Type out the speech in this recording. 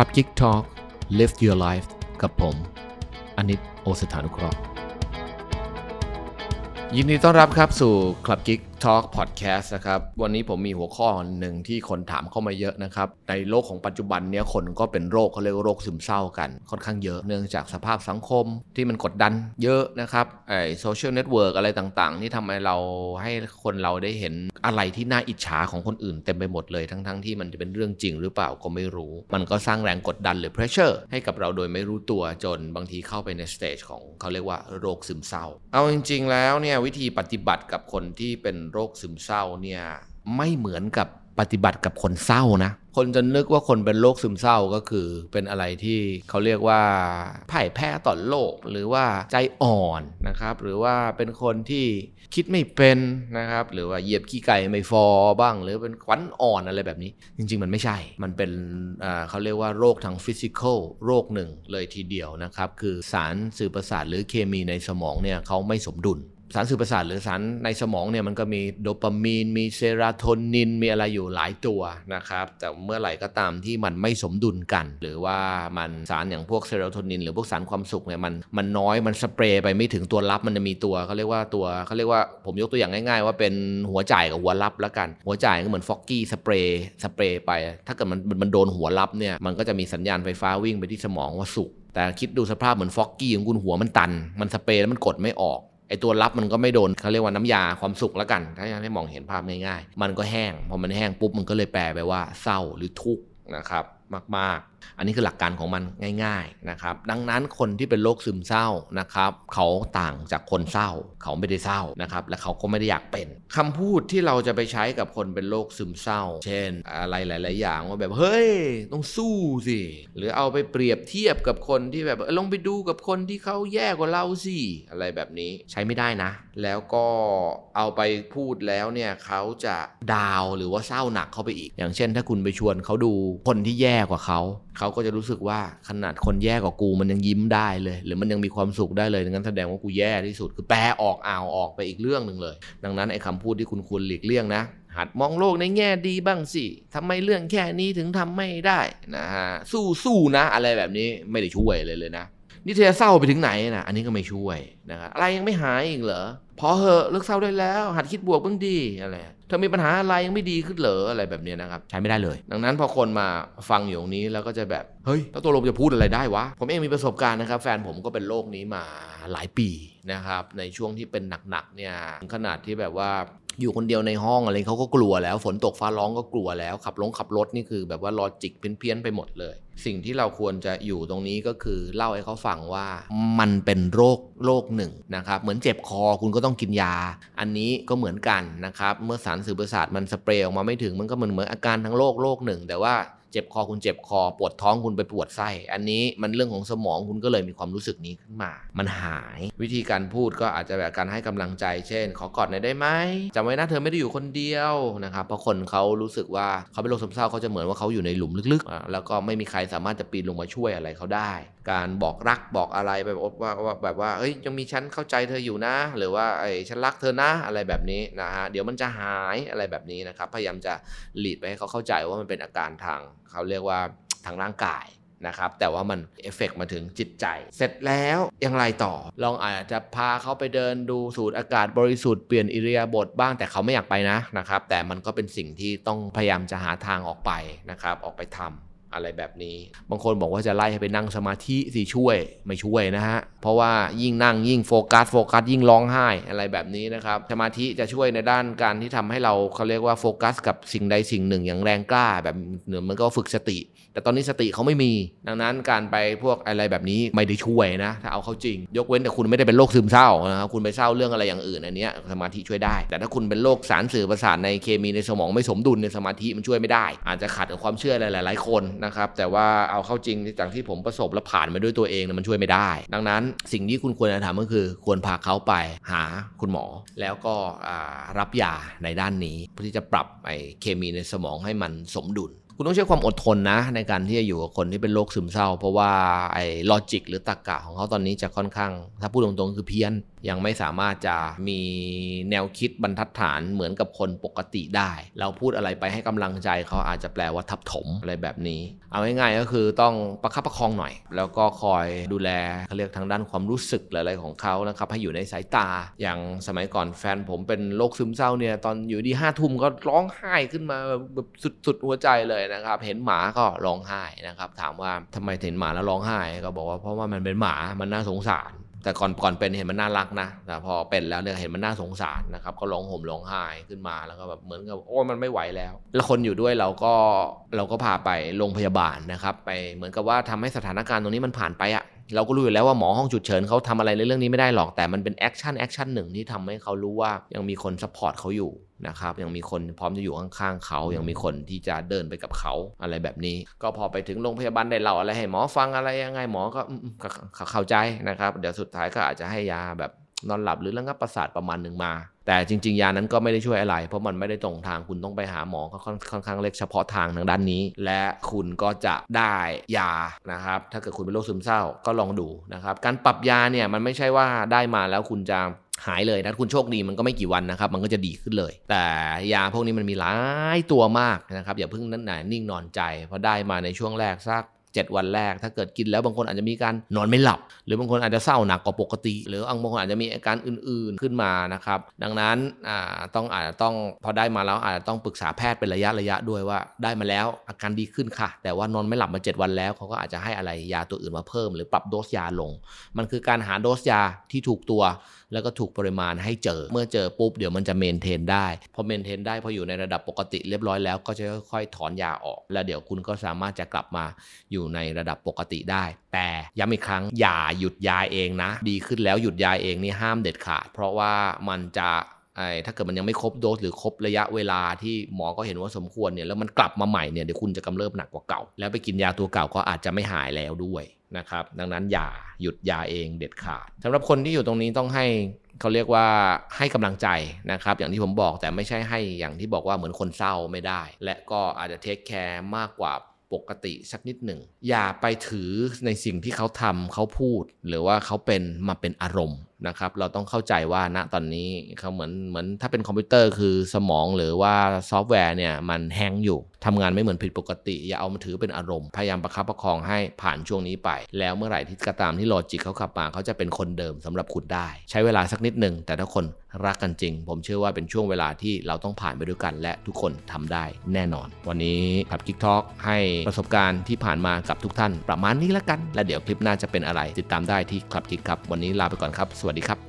Club Geek Talk Live Your Life กับผมอนิตโอสถานุเคราะห์ยินดีต้อนรับครับสู่ Club Geek Talk Podcast นะครับ วันนี้ผมมีหัวข้อหนึ่งที่คนถามเข้ามาเยอะนะครับ ในโลกของปัจจุบันเนี้ยคนก็เป็นโรคเขาเรียกว่าโรคซึมเศร้ากันค่อนข้างเยอะเนื่องจากสภาพสังคมที่มันกดดันเยอะนะครับไอ้ social network อะไรต่างๆ ที่ทำให้เราให้คนเราได้เห็นอะไรที่น่าอิจฉาของคนอื่นเต็มไปหมดเลยทั้งๆที่มันจะเป็นเรื่องจริงหรือเปล่าก็ไม่รู้ มันก็สร้างแรงกดดันหรือ pressure ให้กับเราโดยไม่รู้ตัวจนบางทีเข้าไปใน stage ของเขาเรียกว่าโรคซึมเศร้า เอาจริง ๆ แล้วเนี่ยวิธีปฏิบัติกับคนที่เป็นโรคซึมเศร้าเนี่ยไม่เหมือนกับปฏิบัติกับคนเศร้านะ คนจะนึกว่าคนเป็นโรคซึมเศร้าก็คือ เป็นอะไรที่เขาเรียกว่าพ่ายแพ้ต่อโลกหรือว่าใจอ่อนนะครับ หรือว่าเป็นคนที่คิดไม่เป็นนะครับ หรือว่าเหยียบขี้ไก่ไม่ฟอบ้าง หรือเป็นขวัญอ่อนอะไรแบบนี้ จริง ๆ มันไม่ใช่ มันเป็นเขาเรียกว่าโรคทางฟิสิกอลโรคหนึ่งเลยทีเดียวนะครับ คือสารสื่อประสาทหรือเคมีในสมองเนี่ยเขาไม่สมดุล สารสื่อประสาทหรือสารในสมองเนี่ยมันก็มีโดปามีน มีเซโรโทนิน มีอะไรอยู่หลายตัวนะครับ แต่เมื่อไหร่ก็ตามที่มันไม่สมดุลกัน หรือว่ามันสารอย่างพวกเซโรโทนิน หรือพวกสารความสุขเนี่ยมันมันน้อยมันสเปรย์ไปไม่ถึงตัวรับมันจะมีตัวเขาเรียกว่าตัวเขาเรียกว่าผมยกตัวอย่างง่าย ๆ ว่าเป็นหัวจ่ายกับหัวรับแล้วกัน หัวจ่ายก็เหมือน Foggy สเปรย์สเปรย์ไป ถ้าเกิดมันมันโดนหัวรับเนี่ยมันก็จะมีสัญญาณไฟฟ้าวิ่งไปที่สมองว่าสุกแต่คิดดูสภาพเหมือนฟอกกี้ของคุณหัวมันตัน มันสเปรย์แล้วมันกดไม่ออก ไอตัวรับมันก็ไม่โดนเขาเรียกว่าน้ำยาความสุขแล้วกัน ถ้าให้มองเห็นภาพง่ายๆ มันก็แห้ง พอมันแห้งปุ๊บมันก็เลยแปลไปว่าเศร้าหรือทุกข์นะครับ มาก ๆ อันนี้คือหลักการของมันง่าย ๆนะครับ ดังนั้นคนที่เป็นโรคซึมเศร้านะครับ เขาต่างจากคนเศร้า เขาไม่ได้เศร้านะครับ และเขาก็ไม่ได้อยากเป็นคำพูดที่เราจะไปใช้กับคนเป็นโรคซึมเศร้า เช่น อะไรหลาย ๆ อย่างว่าแบบเฮ้ยต้องสู้สิหรือเอาไปเปรียบเทียบกับคนที่แบบลองไปดูกับคนที่เขาแย่กว่าเราสิอะไรแบบนี้ใช้ไม่ได้นะ แล้วก็เอาไปพูดแล้วเนี่ยเขาจะดาวหรือว่าเศร้าหนักเข้าไปอีก อย่างเช่น ถ้าคุณไปชวนเขาดูคนที่แย่ย่กว่าเขา เขาก็จะรู้สึกว่าขนาดคนแย่กว่ากูมันยังยิ้มได้เลย หรือมันยังมีความสุขได้เลยงั้นแสดงว่ากูแย่ที่สุด คือแปลออกอ่าวออกไปอีกเรื่องหนึ่งเลย ดังนั้นไอ้คำพูดที่คุณควรหลีกเลี่ยงนะ หัดมองโลกในแง่ดีบ้างสิทำไมเรื่องแค่นี้ถึงทำไม่ได้นะฮะสู้ๆนะ อะไรแบบนี้ไม่ได้ช่วยเลยเลยนะ นี่เธอเศร้าไปถึงไหนนะอันนี้ก็ไม่ช่วยนะครับอะไรยังไม่หายอีกเหรอพอเหอะเลิกเศร้าได้แล้ว หัดคิดบวกบ้างดีอะไรเธอมีปัญหาอะไรยังไม่ดีขึ้นเหรออะไรแบบเนี้ยนะครับใช้ไม่ได้เลย ดังนั้นพอคนมาฟังอยู่ตรงนี้แล้วก็จะแบบเฮ้ยแล้วตัวลงจะพูดอะไรได้วะ ผมเองมีประสบการณ์นะครับแฟนผมก็เป็นโรคนี้มาหลายปีนะครับในช่วงที่เป็นหนักๆเนี่ยถึงขนาดที่แบบว่า อยู่คนเดียวในห้องอะไรเขาก็กลัวแล้ว ฝนตกฟ้าร้องก็กลัวแล้ว ขับลงขับรถนี่คือแบบว่า logic เพี้ยนๆไปหมดเลย สิ่งที่เราควรจะอยู่ตรงนี้ก็คือเล่าให้เขาฟังว่ามันเป็นโรคโรคหนึ่งนะครับเหมือนเจ็บคอคุณก็ต้องกินยา อันนี้ก็เหมือนกันนะครับเมื่อสารสื่อประสาทมันสเปรย์ออกมาไม่ถึงมันก็เหมือนเหมือนอาการทั้งโรคโรคหนึ่ง แต่ว่า เจ็บคอคุณเจ็บคอ ปวดท้องคุณไปปวดไส้ อันนี้มันเรื่องของสมองคุณก็เลยมีความรู้สึกนี้ขึ้นมา มันหาย วิธีการพูดก็อาจจะแบบการให้กำลังใจ เช่น ขอกอดหน่อยได้ไหมจำไว้นะเธอไม่ได้อยู่คนเดียวนะครับเพราะคนเขารู้สึกว่าเขาเป็นโรคซึมเศร้าเขาจะเหมือนว่าเขาอยู่ในหลุมลึกๆ แล้วก็ไม่มีใครสามารถจะปีนลงมาช่วยอะไรเขาได้ การบอกรักบอกอะไรแบบว่าว่าแบบว่าเอ้ยยังมีฉันเข้าใจเธออยู่นะ หรือว่าไอ้ฉันรักเธอนะอะไรแบบนี้นะฮะเดี๋ยวมันจะหายอะไรแบบนี้นะครับพยายามจะหลีดไปให้เขาเข้าใจว่ามันเป็นอาการทางเขาเรียกว่าทางร่างกายนะครับ แต่ว่ามันเอฟเฟกมาถึงจิตใจ เสร็จแล้วยังไรต่อ ลองอาจจะพาเขาไปเดินดูสูดอากาศบริสุทธิ์เปลี่ยนอิริยาบถบ้างแต่เขาไม่อยากไปนะนะครับ แต่มันก็เป็นสิ่งที่ต้องพยายามจะหาทางออกไปนะครับ ออกไปทำ อะไรแบบนี้ บางคนบอกว่าจะไล่ให้ไปนั่งสมาธิสิช่วยไม่ช่วยนะฮะ เพราะว่ายิ่งนั่งยิ่งโฟกัสโฟกัสยิ่งร้องไห้อะไรแบบนี้นะครับ สมาธิจะช่วยในด้านการที่ทำให้เราเขาเรียกว่าโฟกัส กับสิ่งใดสิ่งหนึ่งอย่างแรงกล้า แบบเหนือมันก็ฝึกสติ แต่ตอนนี้สติเขาไม่มี ดังนั้นการไปพวกอะไรแบบนี้ไม่ได้ช่วยนะ ถ้าเอาเข้าจริง ยกเว้นแต่คุณไม่ได้เป็นโรคซึมเศร้านะครับคุณไปเศร้าเรื่องอะไรอย่างอื่นอันนี้สมาธิช่วยได้ แต่ถ้าคุณเป็นโรคสารสื่อประสาทในเคมีในสมองไม่สมดุลในสมาธิมันช่วยไม่ได้ อาจจะขัดกับความเชื่อหลาย ๆ คนนะครับ แต่ว่าเอาเข้าจริงจากที่ผมประสบและผ่านมาด้วยตัวเองมันช่วยไม่ได้ ดังนั้นสิ่งที่คุณควรจะทำก็คือ ควรพาเขาไปหาคุณหมอ แล้วก็รับยาในด้านนี้เพื่อที่จะปรับไอเคมีในสมองให้มันสมดุลคุณต้องใช้ความอดทนนะ ในการที่จะอยู่กับคนที่เป็นโรคซึมเศร้า เพราะว่าไอ้ลอจิกหรือตรรกกะของเขาตอนนี้จะค่อนข้าง ถ้าพูดตรงๆคือเพี้ยนยังไม่สามารถจะมีแนวคิดบรรทัดฐานเหมือนกับคนปกติได้ เราพูดอะไรไปให้กำลังใจเขาอาจจะแปลว่าทับถมอะไรแบบนี้ เอาง่ายๆก็คือต้องประคับประคองหน่อย แล้วก็คอยดูแลเขาเรียกทางด้านความรู้สึกอะไรของเขานะครับให้อยู่ในสายตา อย่างสมัยก่อนแฟนผมเป็นโรคซึมเศร้าเนี่ยตอนอยู่ดีห้าทุ่มก็ร้องไห้ขึ้นมาแบบสุดๆหัวใจเลยนะครับ เห็นหมาก็ร้องไห้นะครับ ถามว่าทำไมเห็นหมาแล้วร้องไห้ก็บอกว่าเพราะว่ามันเป็นหมามันน่าสงสาร แต่ก่อนก่อนเป็นเห็นมันน่ารักนะแต่พอเป็นแล้วเนี่ยเห็นมันน่าสงสารนะครับ ก็ร้องห่มร้องไห้ขึ้นมาแล้วก็แบบเหมือนกับโอ้มันไม่ไหวแล้ว แล้วคนอยู่ด้วยเราก็เราก็พาไปโรงพยาบาลนะครับ ไปเหมือนกับว่าทำให้สถานการณ์ตรงนี้มันผ่านไปอะเราก็รู้อยู่แล้วว่าหมอห้องฉุกเฉินเขาทำอะไรในเรื่องนี้ไม่ได้หรอกแต่มันเป็น action action หนึ่งที่ทำให้เขารู้ว่ายังมีคน support เขาอยู่ นะครับยังมีคนพร้อมจะอยู่ข้างๆเขายังมีคนที่จะเดินไปกับเขาอะไรแบบนี้ ก็พอไปถึงโรงพยาบาลได้เล่าอะไรให้หมอฟังอะไรยังไงหมอก็เข้าใจนะครับ เดี๋ยวสุดท้ายก็อาจจะให้ยาแบบนอนหลับหรือระงับประสาทประมาณหนึ่งมา แต่จริง ๆ ยานั้นก็ไม่ได้ช่วยอะไร เพราะมันไม่ได้ตรงทางคุณต้องไปหาหมอก็ค่อนข้างเล็กเฉพาะทางทางด้านนี้ และคุณก็จะได้ยานะครับ ถ้าเกิดคุณเป็นโรคซึมเศร้าก็ลองดูนะครับ การปรับยาเนี่ยมันไม่ใช่ว่าได้มาแล้วคุณจะ หายเลยนะคุณโชคดีมันก็ไม่กี่วันนะครับ มันก็จะดีขึ้นเลย แต่ยาพวกนี้มันมีหลายตัวมากนะครับ อย่าเพิ่งนั่นหนนิ่งนอนใจเพราะได้มาในช่วงแรกสัก 7 วันแรก ถ้าเกิดกินแล้วบางคนอาจจะมีการนอนไม่หลับ หรือบางคนอาจจะเศร้าหนักกว่าปกติ หรือบางคนอาจจะมีอาการอื่นๆขึ้นมานะครับดังนั้นต้องอาจจะต้องพอได้มาแล้วอาจจะต้องปรึกษาแพทย์เป็นระยะระยะด้วยว่าได้มาแล้วอาการดีขึ้นค่ะ แต่ว่านอนไม่หลับมา 7 วันแล้วเขาก็อาจจะให้อะไรยาตัวอื่นมาเพิ่ม หรือปรับโดสยาลง มันคือการหาโดสยาที่ถูกตัว แล้วก็ถูกปริมาณให้เจอเมื่อเจอปุ๊บเดี๋ยวมันจะเมนเทนได้พอเมนเทนได้พออยู่ในระดับปกติเรียบร้อยแล้วก็จะค่อยๆถอนยาออก แล้วเดี๋ยวคุณก็สามารถจะกลับมาอยู่ในระดับปกติได้ แต่ย้ำอีกครั้งอย่าหยุดยาเองนะ ดีขึ้นแล้วหยุดยาเองนี่ห้ามเด็ดขาด เพราะว่ามันจะถ้าเกิดมันยังไม่ครบโดสหรือครบระยะเวลาที่หมอก็เห็นว่าสมควรเนี่ยแล้วมันกลับมาใหม่เนี่ยเดี๋ยวคุณจะกำเริบหนักกว่าเก่า แล้วไปกินยาตัวเก่าก็อาจจะไม่หายแล้วด้วยนะครับดังนั้นอย่าหยุดยาเองเด็ดขาดสำหรับคนที่อยู่ตรงนี้ต้องให้เขาเรียกว่าให้กำลังใจนะครับ อย่างที่ผมบอกแต่ไม่ใช่ให้อย่างที่บอกว่าเหมือนคนเศร้าไม่ได้ และก็อาจจะเทคแคร์มากกว่า ปกติสักนิดหนึ่ง อย่าไปถือในสิ่งที่เขาทำเขาพูด หรือว่าเขาเป็นมาเป็นอารมณ์ นะครับ เราต้องเข้าใจว่าณตอนนี้เขาเหมือนเหมือนถ้าเป็นคอมพิวเตอร์คือสมองหรือว่าซอฟต์แวร์เนี่ยมัน hang อยู่ทำงานไม่เหมือนผิดปกติ อย่าเอามาถือเป็นอารมณ์ พยายามประคับประคองให้ผ่านช่วงนี้ไป แล้วเมื่อไหร่ก็ตามที่ logic เขากลับมาเขาจะเป็นคนเดิมสำหรับคุณได้ ใช้เวลาสักนิดหนึ่งแต่ถ้าคนรักกันจริง ผมเชื่อว่าเป็นช่วงเวลาที่เราต้องผ่านไปด้วยกัน และทุกคนทำได้แน่นอน วันนี้คลับกิ๊ก talk ให้ประสบการณ์ที่ผ่านมากับทุกท่าน ประมาณนี้แล้วกัน และเดี๋ยวคลิปหน้าจะเป็นอะไร ติดตามได้ที่คลับกิ๊กครับวันนี้ลาไปก่อนครับสวัสดีครับ